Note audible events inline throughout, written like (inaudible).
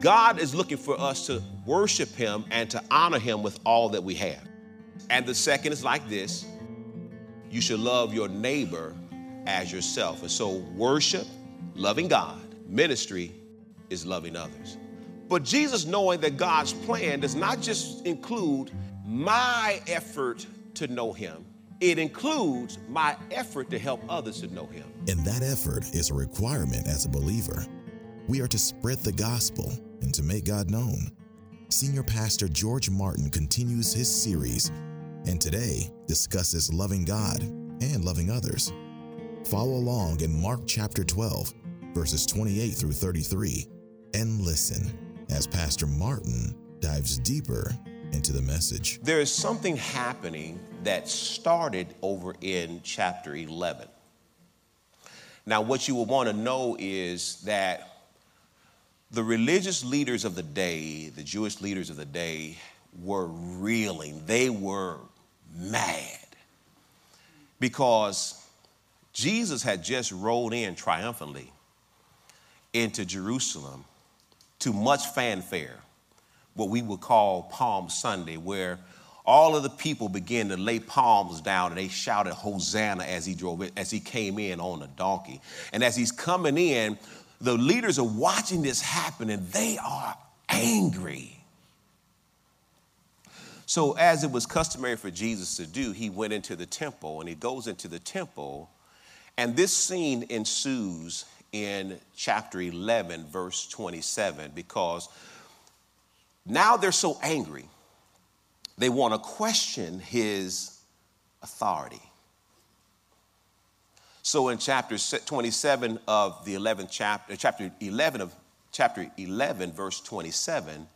God is looking for us to worship Him and to honor Him with all that we have. And the second is like this you should love your neighbor as yourself. And so, worship, loving God, ministry is loving others. But Jesus, knowing that God's plan does not just include my effort to know Him, it includes my effort to help others to know Him. And that effort is a requirement as a believer. We are to spread the gospel and to make God known. Senior Pastor George Martin continues his series and today discusses loving God and loving others. Follow along in Mark chapter 12, verses 28 through 33, and listen as Pastor Martin dives deeper into the message. There is something happening that started over in chapter 11. Now, what you will want to know is that the religious leaders of the day, the Jewish leaders of the day, were reeling. They were mad because Jesus had just rolled in triumphantly into Jerusalem to much fanfare, what we would call Palm Sunday, where all of the people began to lay palms down and they shouted hosanna as he drove in, as he came in on a donkey and as he's coming in the leaders are watching this happen and they are angry so as it was customary for jesus to do he went into the temple and he goes into the temple and this scene ensues in chapter 11 verse 27 because now they're so angry they want to question his authority. So in chapter 27 of the 11th chapter, uh, chapter 11 of chapter 11, verse 27,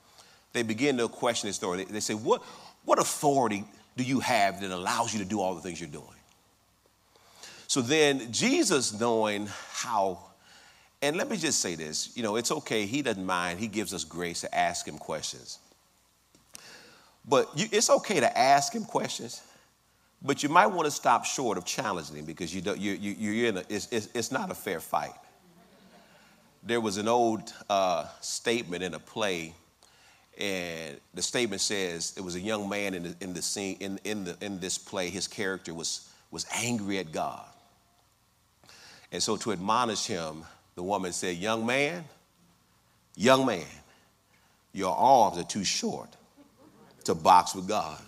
they begin to question his authority. They say, what, what authority do you have that allows you to do all the things you're doing? So then Jesus, knowing how, and let me just say this, you know, it's okay, he doesn't mind, he gives us grace to ask him questions. But you, it's okay to ask him questions, but you might want to stop short of challenging him because you don't, you, you, you're in a, it's, it's, it's not a fair fight. There was an old uh, statement in a play, and the statement says it was a young man in the, in the scene in, in, the, in this play. His character was, was angry at God, and so to admonish him, the woman said, "Young man, young man, your arms are too short." to box with God.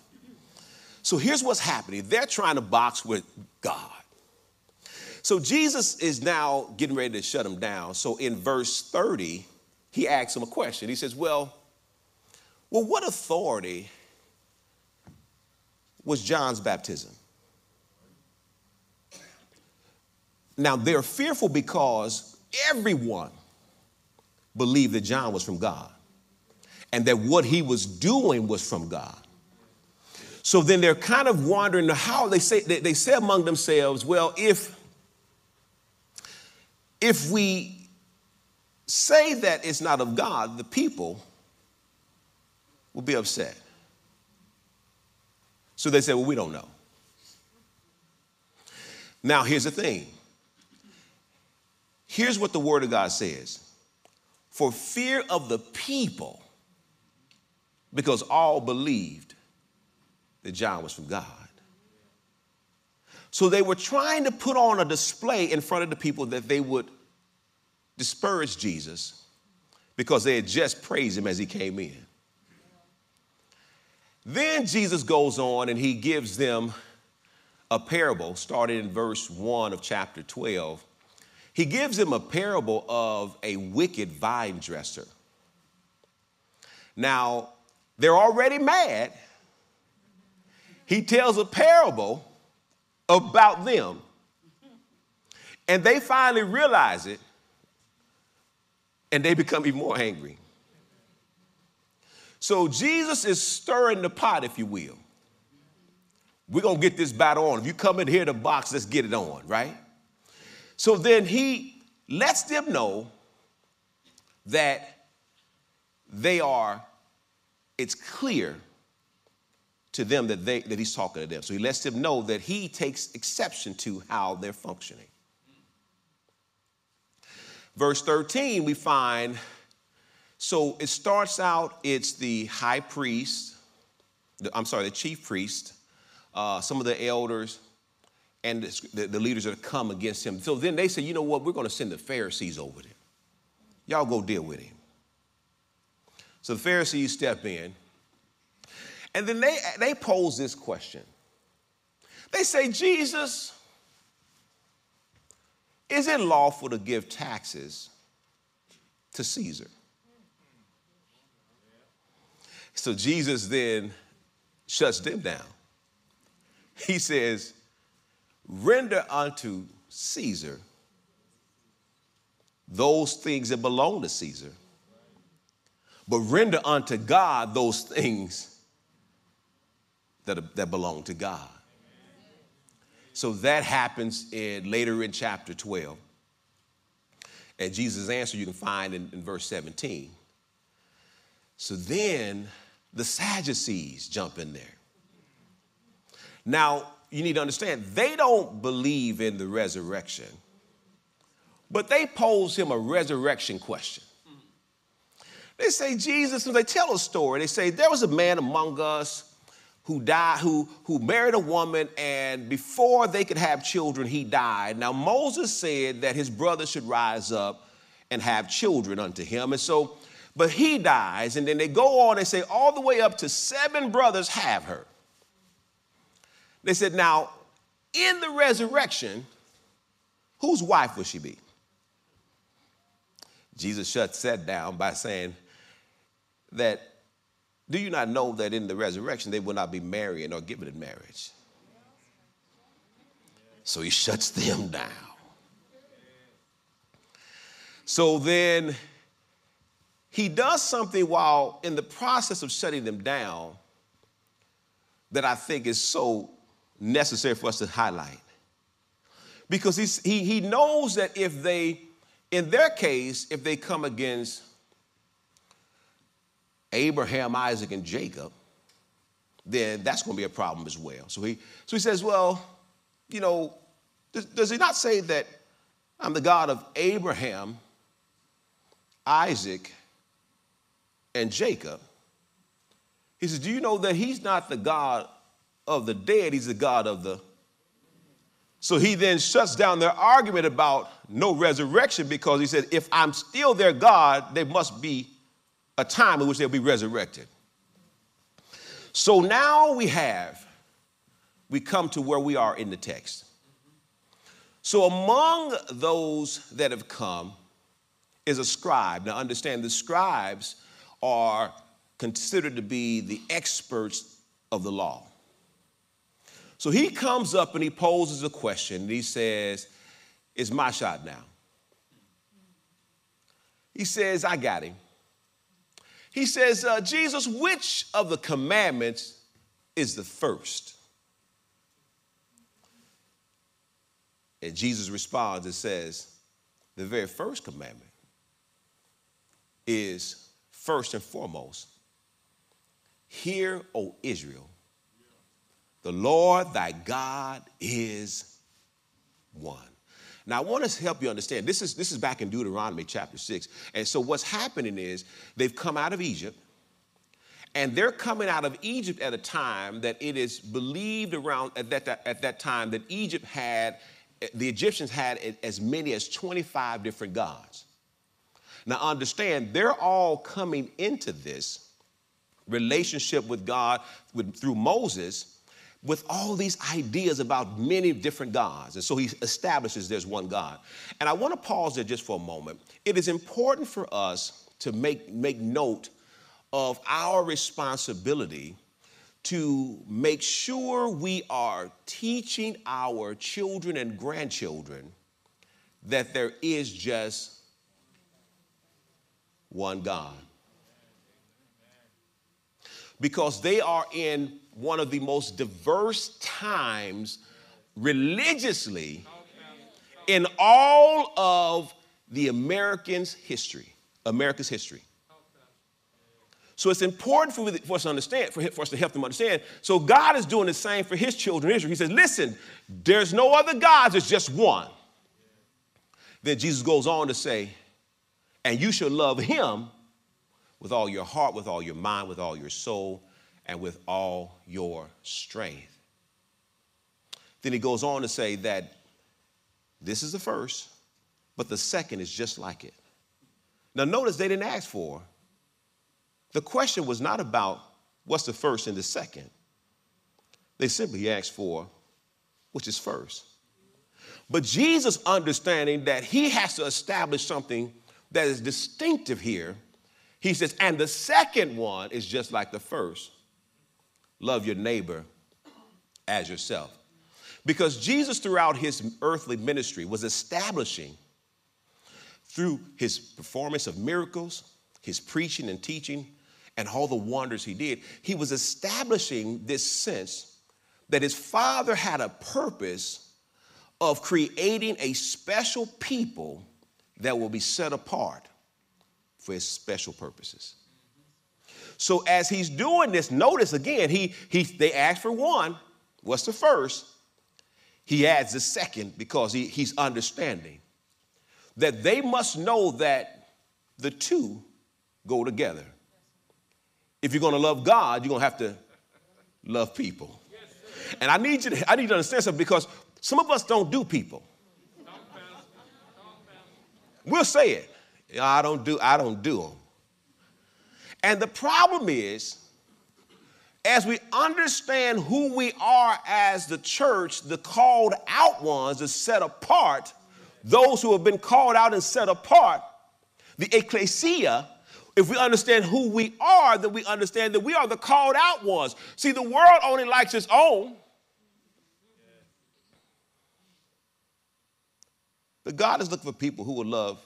So here's what's happening they're trying to box with God. So Jesus is now getting ready to shut them down. So in verse 30, he asks him a question. He says, Well, well, what authority was John's baptism? Now they're fearful because everyone believed that John was from God and that what he was doing was from God. So then they're kind of wondering how they say they, they say among themselves, well, if if we say that it's not of God, the people will be upset. So they say, well, we don't know. Now, here's the thing. Here's what the Word of God says For fear of the people, because all believed that John was from God. So they were trying to put on a display in front of the people that they would disparage Jesus because they had just praised him as he came in. Then Jesus goes on and he gives them a parable, starting in verse 1 of chapter 12. He gives them a parable of a wicked vine dresser. Now, they're already mad. He tells a parable about them. And they finally realize it and they become even more angry. So Jesus is stirring the pot, if you will. We're going to get this battle on. If you come in here to box, let's get it on, right? So then he lets them know that they are it's clear to them that, they, that he's talking to them. So he lets them know that he takes exception to how they're functioning. Verse 13, we find So it starts out, it's the high priest, the, I'm sorry, the chief priest, uh, some of the elders, and the, the, leaders that come against him. So then they say, you know what, we're going to send the Pharisees over there. Y'all go deal with him. So the Pharisees step in, and then they, they pose this question. They say, Jesus, is it lawful to give taxes to Caesar? So Jesus then shuts them down. He says, Render unto Caesar those things that belong to Caesar, but render unto God those things that, that belong to God. So that happens in, later in chapter 12. And Jesus' answer you can find in, in verse 17. So then the Sadducees jump in there. Now, you need to understand, they don't believe in the resurrection, but they pose him a resurrection question. They say, Jesus, and they tell a story. They say, there was a man among us who died, who, who married a woman, and before they could have children, he died. Now, Moses said that his brother should rise up and have children unto him. And so, but he dies, and then they go on and say, all the way up to seven brothers have her. They said, now, in the resurrection, whose wife will she be? Jesus shuts that down by saying that do you not know that in the resurrection they will not be marrying or given in marriage? So he shuts them down. So then he does something while in the process of shutting them down that I think is so necessary for us to highlight. Because he, he knows that if they, in their case, if they come against Abraham, Isaac, and Jacob, then that's going to be a problem as well. So he, so he says, Well, you know, does, does he not say that I'm the God of Abraham, Isaac, and Jacob? He says, Do you know that he's not the God of the dead, he's the God of the. So he then shuts down their argument about no resurrection because he said, If I'm still their God, they must be a time in which they'll be resurrected. So now we have, we come to where we are in the text. So among those that have come is a scribe. Now understand the scribes are considered to be the experts of the law. So he comes up and he poses a question and he says, It's my shot now. He says, I got him. He says, uh, Jesus, which of the commandments is the first? And Jesus responds and says, The very first commandment is first and foremost, Hear, O Israel, the Lord thy God is one. Now, I want to help you understand. This is, this is back in Deuteronomy chapter 6. And so, what's happening is they've come out of Egypt, and they're coming out of Egypt at a time that it is believed around at that, at that time that Egypt had, the Egyptians had as many as 25 different gods. Now, understand, they're all coming into this relationship with God with, through Moses with all these ideas about many different gods. And so he establishes there's one God. And I want to pause there just for a moment. It is important for us to make, make note of our responsibility to make sure we are teaching our children and grandchildren that there is just one God. Because they are in one of the most diverse times religiously in all of the Americans' history, America's history. So it's important for, for, us to understand, for, for us to help them understand. So God is doing the same for his children Israel. He says, listen, there's no other gods, there's just one. Then Jesus goes on to say, and you shall love him with all your heart, with all your mind, with all your soul, and with all your strength. Then he goes on to say that this is the first, but the second is just like it. Now, notice they didn't ask for. The question was not about what's the first and the second. They simply asked for which is first. But Jesus, understanding that he has to establish something that is distinctive here, he says, and the second one is just like the first love your neighbor as yourself. Because Jesus, throughout his earthly ministry, was establishing through his performance of miracles, his preaching and teaching, and all the wonders he did, he was establishing this sense that his father had a purpose of creating a special people that will be set apart for his special purposes. So as he's doing this, notice again, he, he they asked for one. What's the first? He adds the second because he, he's understanding that they must know that the two go together. If you're gonna love God, you're gonna have to love people. And I need you to, I need you to understand something because some of us don't do people. We'll say it. I don't do, I don't do them. And the problem is, as we understand who we are as the church, the called out ones, the set apart, those who have been called out and set apart, the ecclesia, if we understand who we are, then we understand that we are the called out ones. See, the world only likes its own. But God is looking for people who will love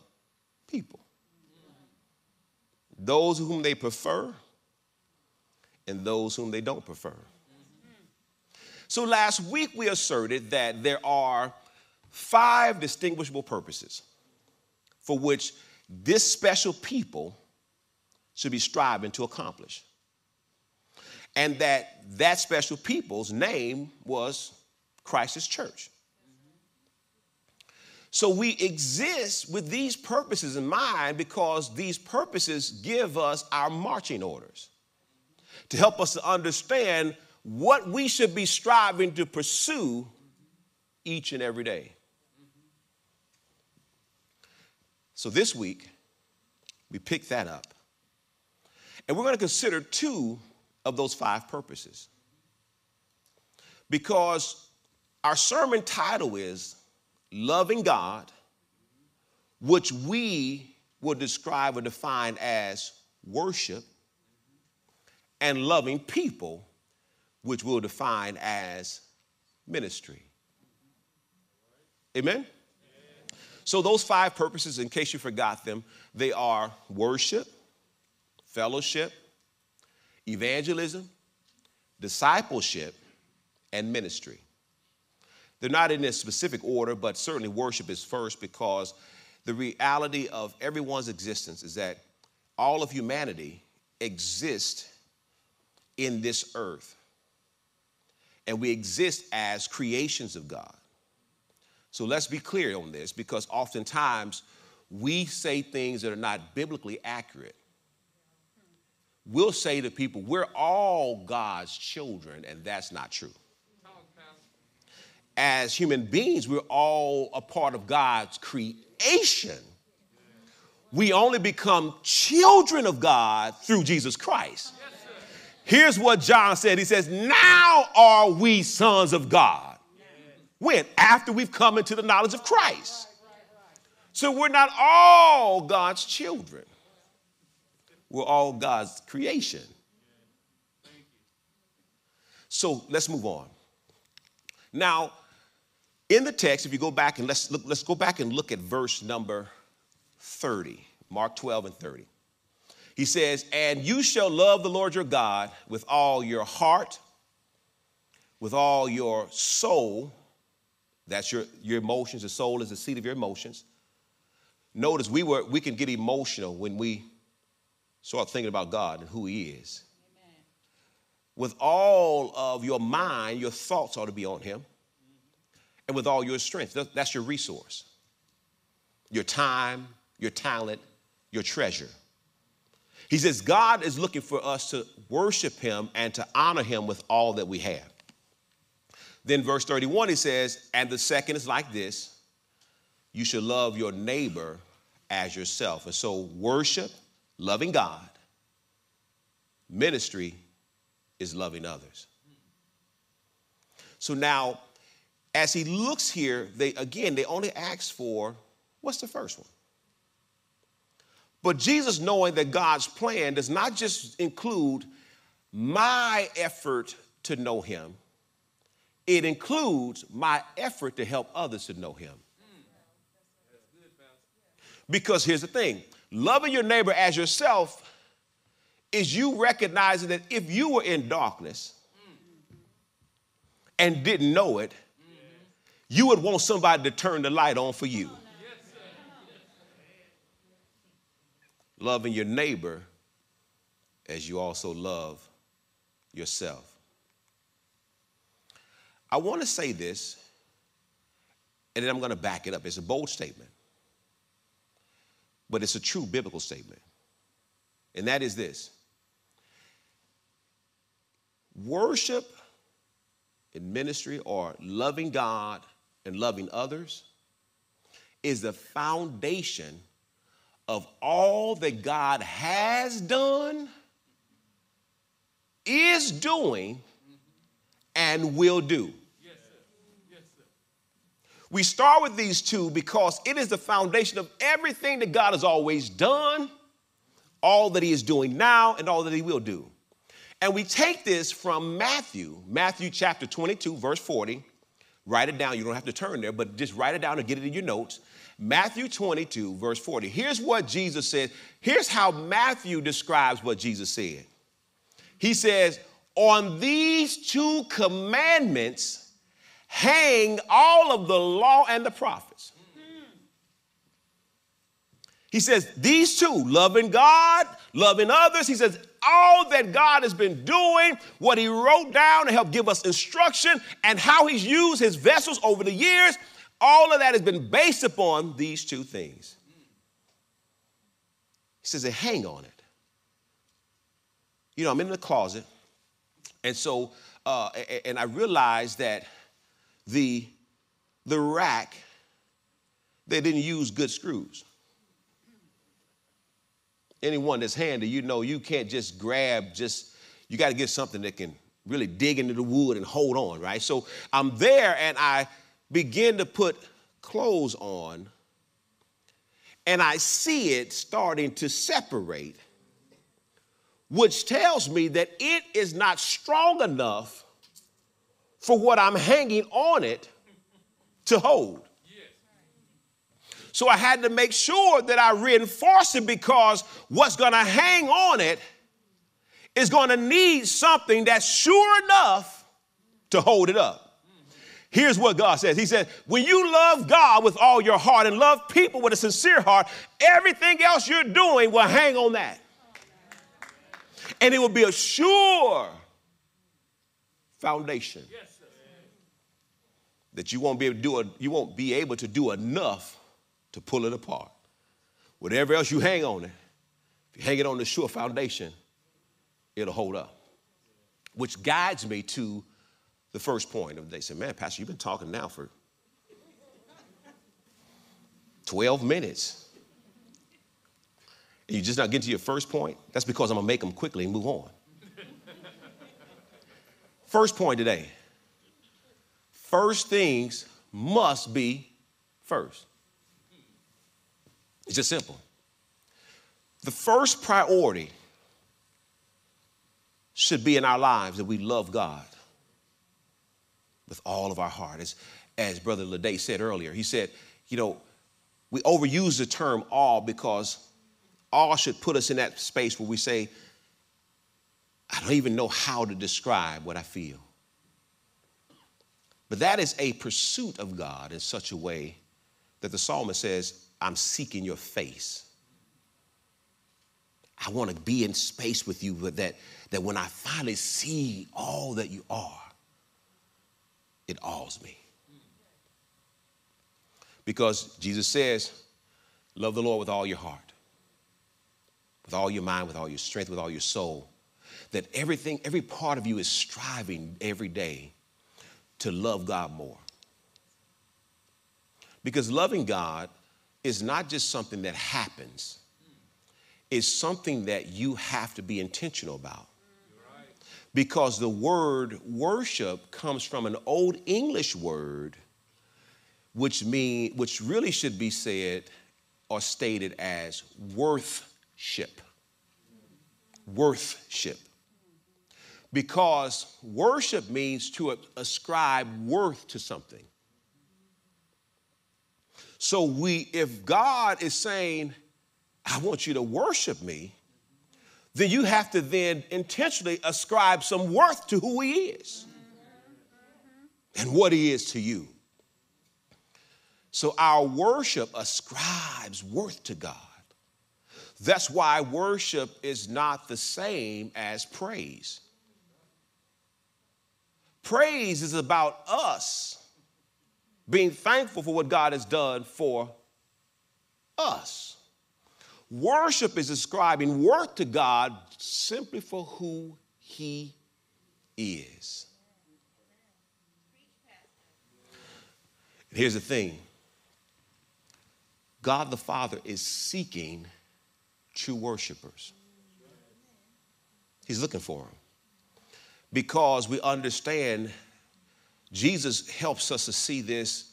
people. Those whom they prefer and those whom they don't prefer. So last week we asserted that there are five distinguishable purposes for which this special people should be striving to accomplish. And that that special people's name was Christ's church. So we exist with these purposes in mind because these purposes give us our marching orders to help us to understand what we should be striving to pursue each and every day. So this week, we pick that up. And we're going to consider two of those five purposes. Because our sermon title is loving God, which we will describe or define as worship, and loving people, which we'll define as ministry. Amen? So, those five purposes, in case you forgot them, they are worship, fellowship, evangelism, discipleship, and ministry. They're not in a specific order, but certainly worship is first because the reality of everyone's existence is that all of humanity exists in this earth. And we exist as creations of God. So let's be clear on this because oftentimes we say things that are not biblically accurate. We'll say to people, we're all God's children, and that's not true as human beings, we're all a part of God's creation. We only become children of God through Jesus Christ. Here's what John said He says, Now are we sons of God. When? After we've come into the knowledge of Christ. So we're not all God's children, we're all God's creation. So let's move on. Now, in the text, if you go back and let's look, let's go back and look at verse number 30, Mark 12 and 30. He says, And you shall love the Lord your God with all your heart, with all your soul. That's your, your emotions. The soul is the seat of your emotions. Notice we were we can get emotional when we start thinking about God and who He is. Amen. With all of your mind, your thoughts ought to be on Him and with all your strength. That's your resource your time, your talent, your treasure. He says, God is looking for us to worship him and to honor him with all that we have. Then, verse 31, he says, and the second is like this you should love your neighbor as yourself. And so, worship, loving God, ministry is loving others. So now, as he looks here, they again, they only ask for what's the first one? But Jesus, knowing that God's plan does not just include my effort to know him, it includes my effort to help others to know him. Because here's the thing loving your neighbor as yourself is you recognizing that if you were in darkness and didn't know it, you would want somebody to turn the light on for you. Loving your neighbor as you also love yourself. I want to say this, and then I'm going to back it up. It's a bold statement, but it's a true biblical statement. And that is this worship in ministry or loving God and loving others is the foundation of all that God has done, is doing, and will do. We start with these two because it is the foundation of everything that God has always done, all that He is doing now, and all that He will do. And we take this from Matthew, Matthew chapter 22, verse 40. Write it down. You don't have to turn there, but just write it down and get it in your notes. Matthew 22, verse 40. Here's what Jesus said. Here's how Matthew describes what Jesus said. He says, On these two commandments, hang all of the law and the prophets. He says, these two, loving God, loving others, he says, all that God has been doing, what he wrote down to help give us instruction, and how he's used his vessels over the years, all of that has been based upon these two things. He says, hang on it. You know, I'm in the closet, and so, uh, and I realized that the, the rack, they didn't use good screws. Anyone that's handy, you know you can't just grab just, you got to get something that can really dig into the wood and hold on, right? So I'm there and I begin to put clothes on and I see it starting to separate, which tells me that it is not strong enough for what I'm hanging on it to hold. So I had to make sure that I reinforce it because what's going to hang on it is going to need something that's sure enough to hold it up. Here's what God says He said, When you love God with all your heart and love people with a sincere heart, everything else you're doing will hang on that. And it will be a sure foundation. Yes that you won't be able to do you won't be able to do enough to pull it apart. Whatever else you hang on it, if you hang it on the sure foundation, it'll hold up. Which guides me to the first point of the. Say, man, Pastor, you've been talking now for 12 minutes. And you're just not getting to your first point? That's because I'm gonna make them quickly and move on. (laughs) first point today first things must be first. It's just simple. The first priority should be in our lives that we love God with all of our heart. As, as Brother Lede said earlier, he said, you know, we overuse the term all because all should put us in that space where we say, I don't even know how to describe what I feel. But that is a pursuit of God in such a way that the psalmist says, I'm seeking your face. I want to be in space with you, but that, that when I finally see all that you are, it awes me. Because Jesus says, Love the Lord with all your heart, with all your mind, with all your strength, with all your soul, that everything, every part of you is striving every day to love God more. Because loving God is not just something that happens, it's something that you have to be intentional about. Because the word worship comes from an old English word, which mean, which really should be said or stated as worthship. Worthship. Because worship means to ascribe worth to something. So we, if God is saying, I want you to worship me, then you have to then intentionally ascribe some worth to who he is and what he is to you. So our worship ascribes worth to God. That's why worship is not the same as praise. Praise is about us being thankful for what God has done for us. Worship is ascribing worth to God simply for who He is. And here's the thing God the Father is seeking true worshipers, He's looking for them because we understand Jesus helps us to see this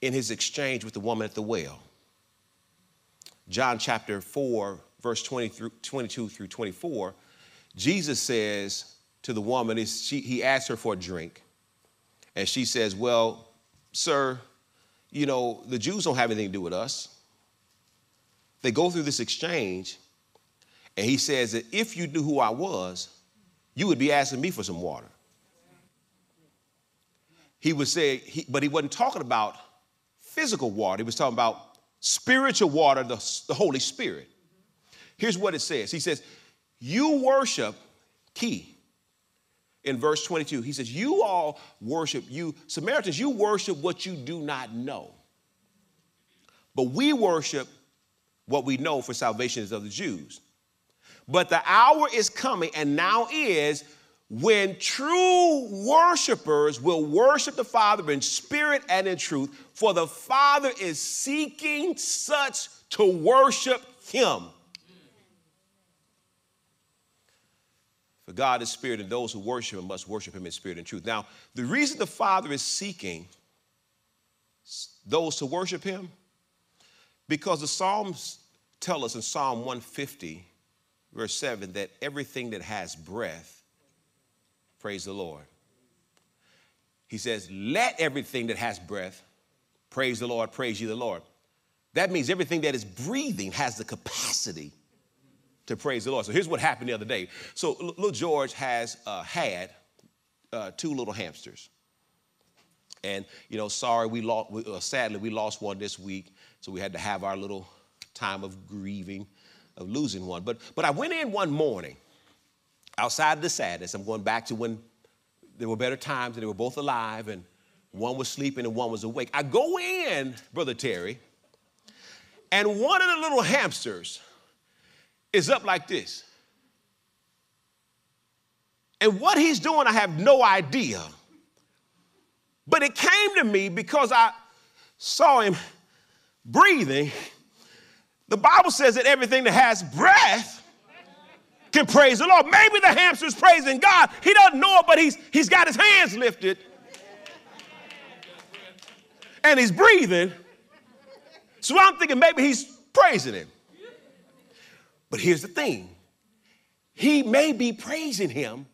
in his exchange with the woman at the well. John chapter 4, verse 20 through, 22 through 24, Jesus says to the woman, he asks her for a drink. And she says, Well, sir, you know, the Jews don't have anything to do with us. They go through this exchange, and he says that if you knew who I was, you would be asking me for some water. He would say, he, but he wasn't talking about physical water, he was talking about spiritual water, the, the Holy Spirit. Here's what it says He says, You worship, key, in verse 22. He says, You all worship, you Samaritans, you worship what you do not know. But we worship what we know for salvation is of the Jews. But the hour is coming, and now is when true worshipers will worship the Father in spirit and in truth, for the Father is seeking such to worship Him. For God is spirit, and those who worship Him must worship Him in spirit and truth. Now, the reason the Father is seeking those to worship Him, because the Psalms tell us in Psalm 150 verse 7, that everything that has breath, praise the Lord. He says, let everything that has breath, praise the Lord, praise ye the Lord. That means everything that is breathing has the capacity to praise the Lord. So here's what happened the other day. So little George has uh, had uh, two little hamsters. And, you know, sorry, we lost, uh, sadly, we lost one this week. So we had to have our little time of grieving of losing one. But, but I went in one morning outside of the sadness. I'm going back to when there were better times and they were both alive and one was sleeping and one was awake. I go in, Brother Terry, and one of the little hamsters is up like this. And what he's doing, I have no idea. But it came to me because I saw him breathing the Bible says that everything that has breath can praise the Lord. Maybe the hamster's praising God. He doesn't know it, but he's, he's got his hands lifted and he's breathing. So I'm thinking maybe he's praising him. But here's the thing he may be praising him,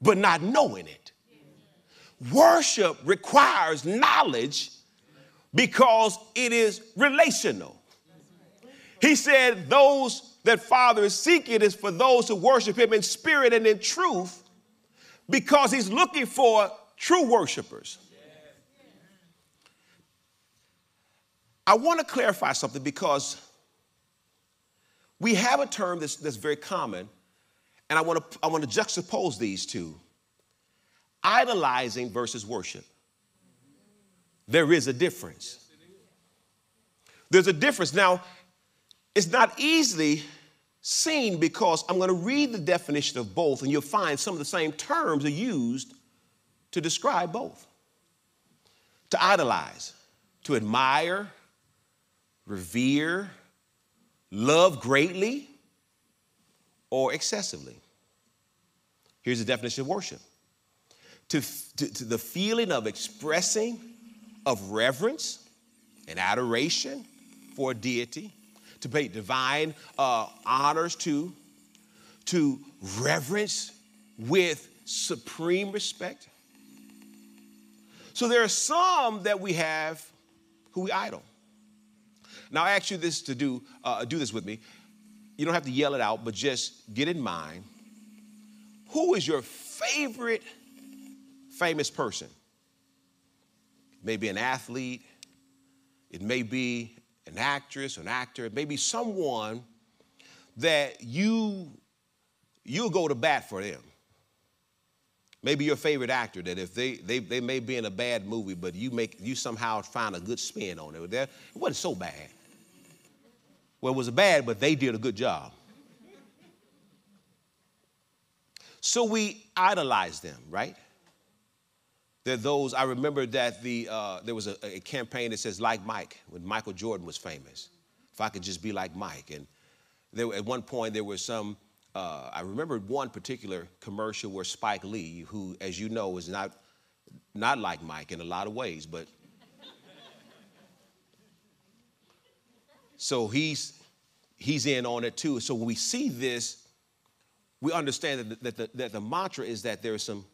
but not knowing it. Worship requires knowledge because it is relational. He said, Those that Father is seeking is for those who worship Him in spirit and in truth, because He's looking for true worshipers. I want to clarify something because we have a term that's, that's very common, and I want, to, I want to juxtapose these two idolizing versus worship. There is a difference. There's a difference. Now, it's not easily seen because I'm going to read the definition of both, and you'll find some of the same terms are used to describe both. To idolize, to admire, revere, love greatly, or excessively. Here's the definition of worship to, to, to the feeling of expressing of reverence and adoration for a deity, to pay divine uh, honors to, to reverence with supreme respect. So there are some that we have who we idol. Now I ask you this to do, uh, do this with me. You don't have to yell it out, but just get in mind. Who is your favorite famous person? Maybe an athlete, it may be an actress, an actor, maybe someone that you you'll go to bat for them. Maybe your favorite actor that if they, they, they may be in a bad movie, but you make you somehow find a good spin on it. That It wasn't so bad. Well, it was bad, but they did a good job. So we idolize them, right? There those, I remember that the, uh, there was a, a, campaign that says, like Mike, when Michael Jordan was famous. If I could just be like Mike. And there, at one point, there was some, uh, I remember one particular commercial where Spike Lee, who, as you know, is not, not like Mike in a lot of ways, but so he's, he's in on it too. So when we see this, we understand that the, that the, that the mantra is that there is some,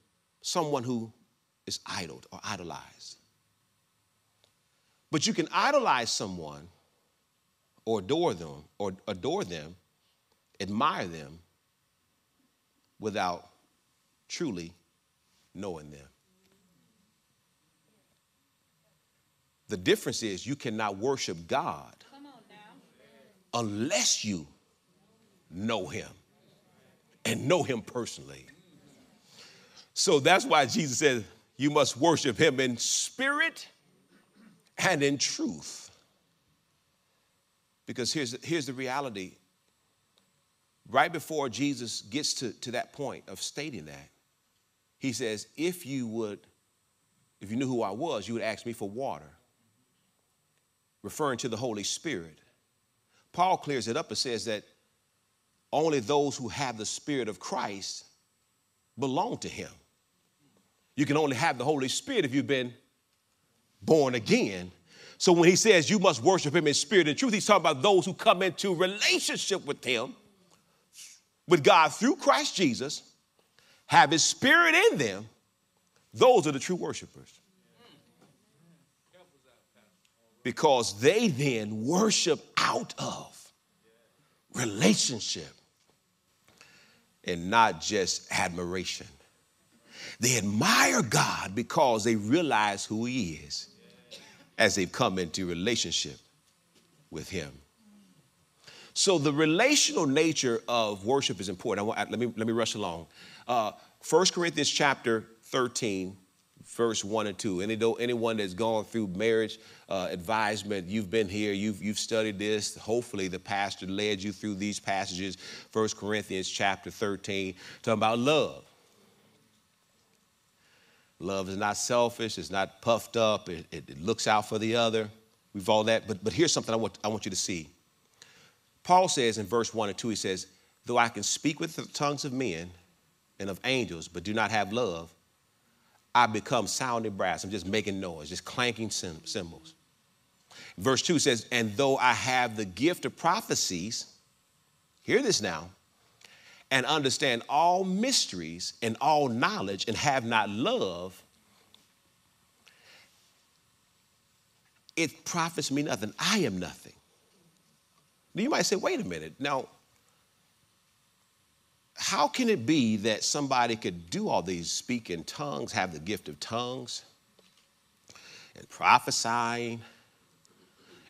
someone who is idled or idolized. But you can idolize someone or adore them or adore them, admire them without truly knowing them. The difference is you cannot worship God unless you know him and know him personally. So that's why Jesus said, you must worship him in spirit and in truth. Because here's, here's the reality. Right before Jesus gets to, to that point of stating that, he says, if you would, if you knew who I was, you would ask me for water, referring to the Holy Spirit. Paul clears it up and says that only those who have the Spirit of Christ belong to him. You can only have the Holy Spirit if you've been born again. So when he says you must worship him in spirit and truth, he's talking about those who come into relationship with him, with God through Christ Jesus, have his spirit in them. Those are the true worshipers. Because they then worship out of relationship and not just admiration. They admire God because they realize who He is as they've come into relationship with Him. So the relational nature of worship is important. I Want, let, me, let me rush along. Uh, 1 Corinthians chapter 13, verse 1 and 2. Any, anyone that's gone through marriage uh, advisement, you've been here, you've, you've studied this. Hopefully the pastor led you through these passages. 1 Corinthians chapter 13, talking about love. Love is not selfish, it's not puffed up, it, it, it, looks out for the other. We've all that. But, but here's something I want, I want you to see. Paul says in verse 1 and 2, he says, Though I can speak with the tongues of men and of angels, but do not have love, I become sounding brass. I'm just making noise, just clanking cymbals. Verse 2 says, And though I have the gift of prophecies, hear this now, and understand all mysteries and all knowledge and have not love, it profits me nothing. I am nothing. Now you might say, wait a minute. Now, how can it be that somebody could do all these, speak in tongues, have the gift of tongues, and prophesying,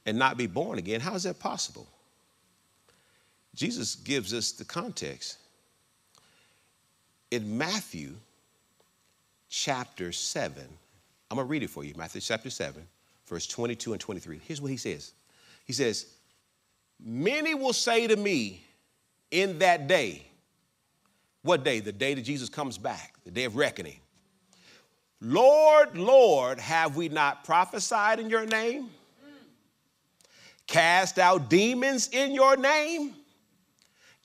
and not be born again? How is that possible? Jesus gives us the context in Matthew chapter 7, I'm going to read it for you. Matthew chapter 7, verse 22 and 23. Here's what he says He says, Many will say to me in that day, what day? The day that Jesus comes back, the day of reckoning. Lord, Lord, have we not prophesied in your name? Cast out demons in your name?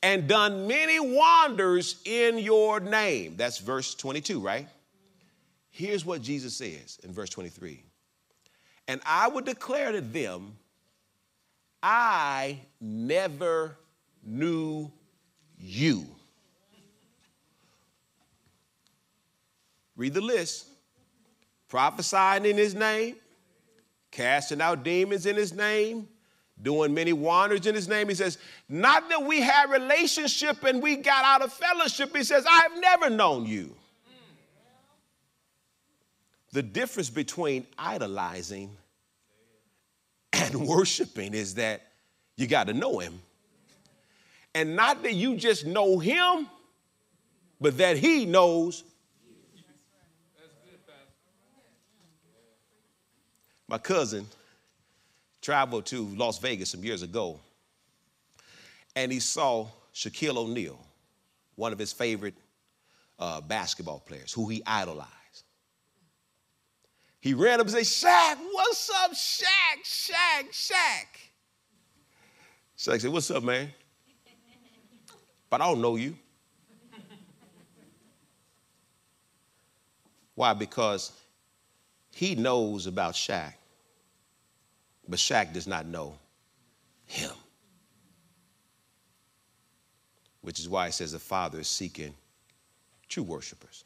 And done many wonders in your name. That's verse 22, right? Here's what Jesus says in verse 23 And I would declare to them, I never knew you. Read the list prophesying in his name, casting out demons in his name, doing many wonders in his name. He says, Not that we had relationship and we got out of fellowship. He says, I have never known you. The difference between idolizing and (laughs) worshiping is that you got to know him. And not that you just know him, but that he knows My cousin traveled to Las Vegas some years ago, and he saw Shaquille O'Neal, one of his favorite uh, basketball players, who he idolized. He ran up and said, Shaq, what's up, Shaq, Shaq, Shaq? Shaq said, What's up, man? But I don't know you. Why? Because he knows about Shaq. But Shaq does not know him. Which is why it says the Father is seeking true worshipers.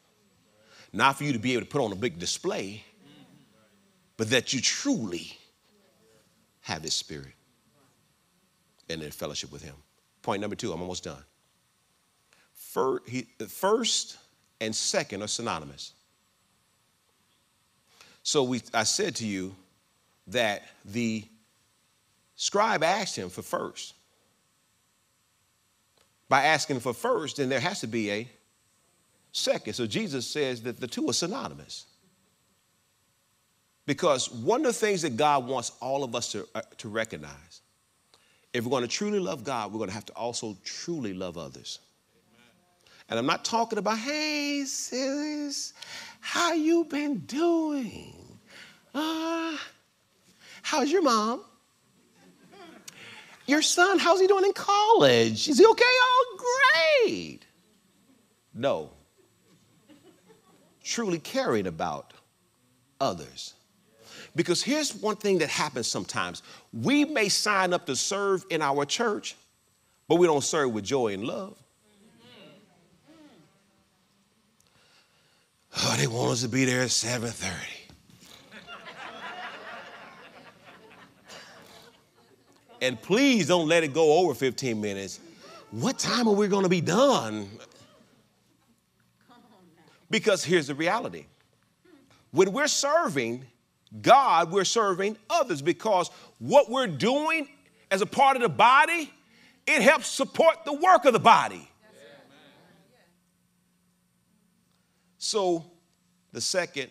Not for you to be able to put on a big display, but that you truly have His Spirit and in fellowship with Him. Point number two, I'm almost done. First, first and second are synonymous. So we, I said to you, that the scribe asked him for first. By asking for first, then there has to be a second. So Jesus says that the two are synonymous. Because one of the things that God wants all of us to, uh, to recognize, if we're going to truly love God, we're going to have to also truly love others. And I'm not talking about, hey, sis, how you been doing? Uh, How's your mom? Your son, how's he doing in college? Is he okay? Oh, great. No. Truly caring about others. Because here's one thing that happens sometimes we may sign up to serve in our church, but we don't serve with joy and love. Oh, they want us to be there at 7:30. And please don't let it go over 15 minutes. What time are we going to be done? Because here's the reality when we're serving God, we're serving others because what we're doing as a part of the body, it helps support the work of the body. So the second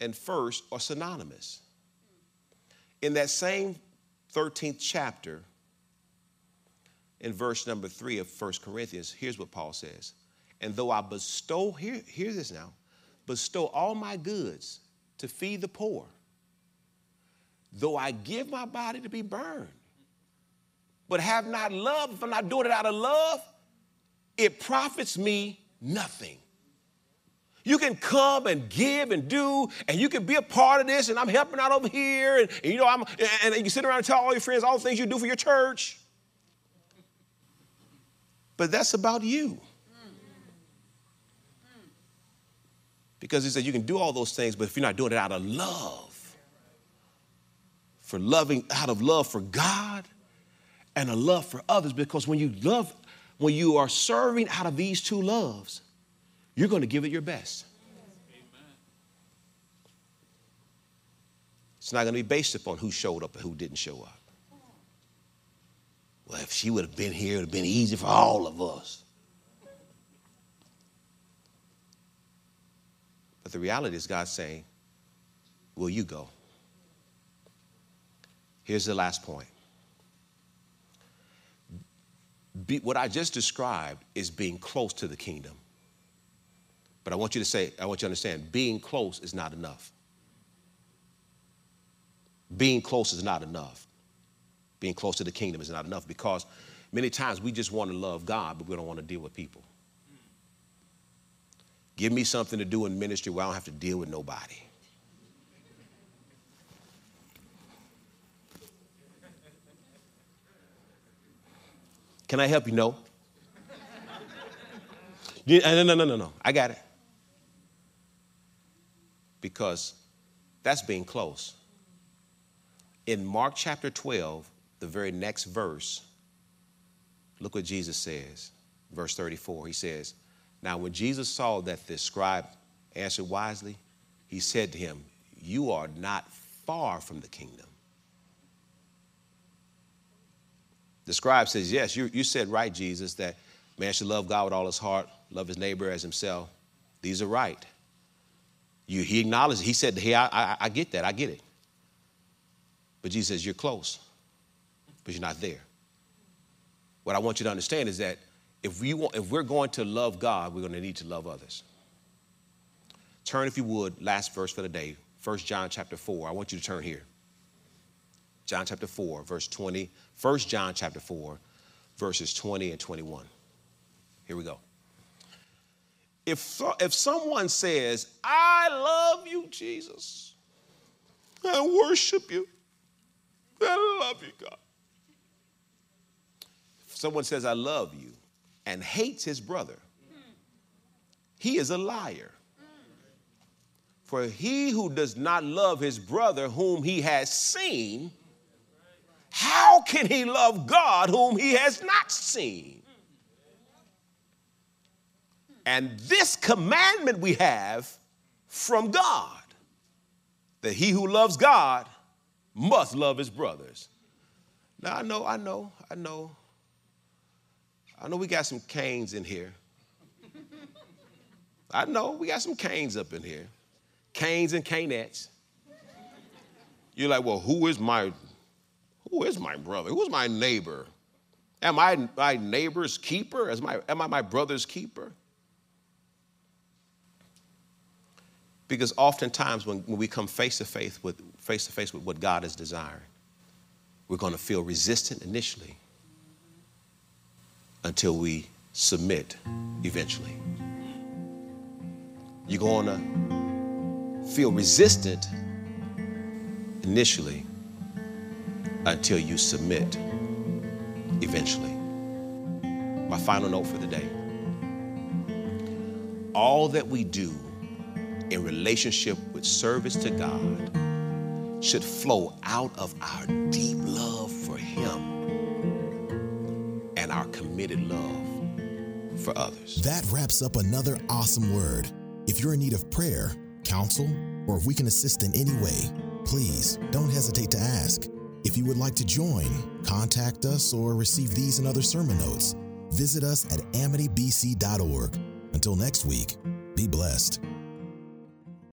and first are synonymous. In that same 13th chapter, in verse number three of 1 Corinthians, here's what Paul says. And though I bestow, here, hear this now, bestow all my goods to feed the poor, though I give my body to be burned, but have not love, if I'm not doing it out of love, it profits me nothing. You can come and give and do, and you can be a part of this, and I'm helping out over here, and, and you know, I'm, and, and you sit around and tell all your friends all the things you do for your church. But that's about you. Because he said you can do all those things, but if you're not doing it out of love, for loving, out of love for God and a love for others, because when you love, when you are serving out of these two loves, you're going to give it your best. It's not going to be based upon who showed up and who didn't show up. Well, if she would have been here, it would have been easy for all of us. But the reality is, God's saying, Will you go? Here's the last point Be, what I just described is being close to the kingdom. But I want you to say, I want you to understand, being close is not enough. Being close is not enough. Being close to the kingdom is not enough because many times we just want to love God, but we don't want to deal with people. Give me something to do in ministry where I don't have to deal with nobody. Can I help you? No. no, no, no, no, no. I got it. Because that's being close. In Mark chapter 12, the very next verse, look what Jesus says. Verse 34, he says, Now when Jesus saw that the scribe answered wisely, he said to him, You are not far from the kingdom. The scribe says, Yes, you, you said right, Jesus, that man should love God with all his heart, love his neighbor as himself. These are right. You, he acknowledged, he said, Hey, I, I, I get that, I get it. But Jesus says, You're close, but you're not there. What I want you to understand is that if, we want, if we're going to love God, we're going to need to love others. Turn, if you would, last verse for the day, 1 John chapter 4. I want you to turn here. John chapter 4, verse 20. 1 John chapter 4, verses 20 and 21. Here we go. If, if someone says, I love you, Jesus, I worship you, I love you, God. If someone says, I love you, and hates his brother, he is a liar. For he who does not love his brother whom he has seen how can he love God whom he has not seen? And this commandment we have from God that he who loves God must love his brothers. Now, I know, I know, I know, I know we got some Cains in here. I know we got some Cains up in here. Cains and Canettes. You're like, well, who is my who is my brother? Who is my neighbor? Am I my neighbor's keeper? Am I, am I my brother's keeper? Because oftentimes when, when we come face to face with face to face with what God is desiring, we're going to feel resistant initially until we submit eventually. You're going to feel resistant initially until you submit eventually. My final note for the day all that we do in relationship with service to God should flow out of our deep love for Him and our committed love for others. That wraps up another awesome word. If you're in need of prayer, counsel, or if we can assist in any way, please don't hesitate to ask. If you would like to join, contact us, or receive these and other sermon notes, visit us at amitybc.org. Until next week, be blessed.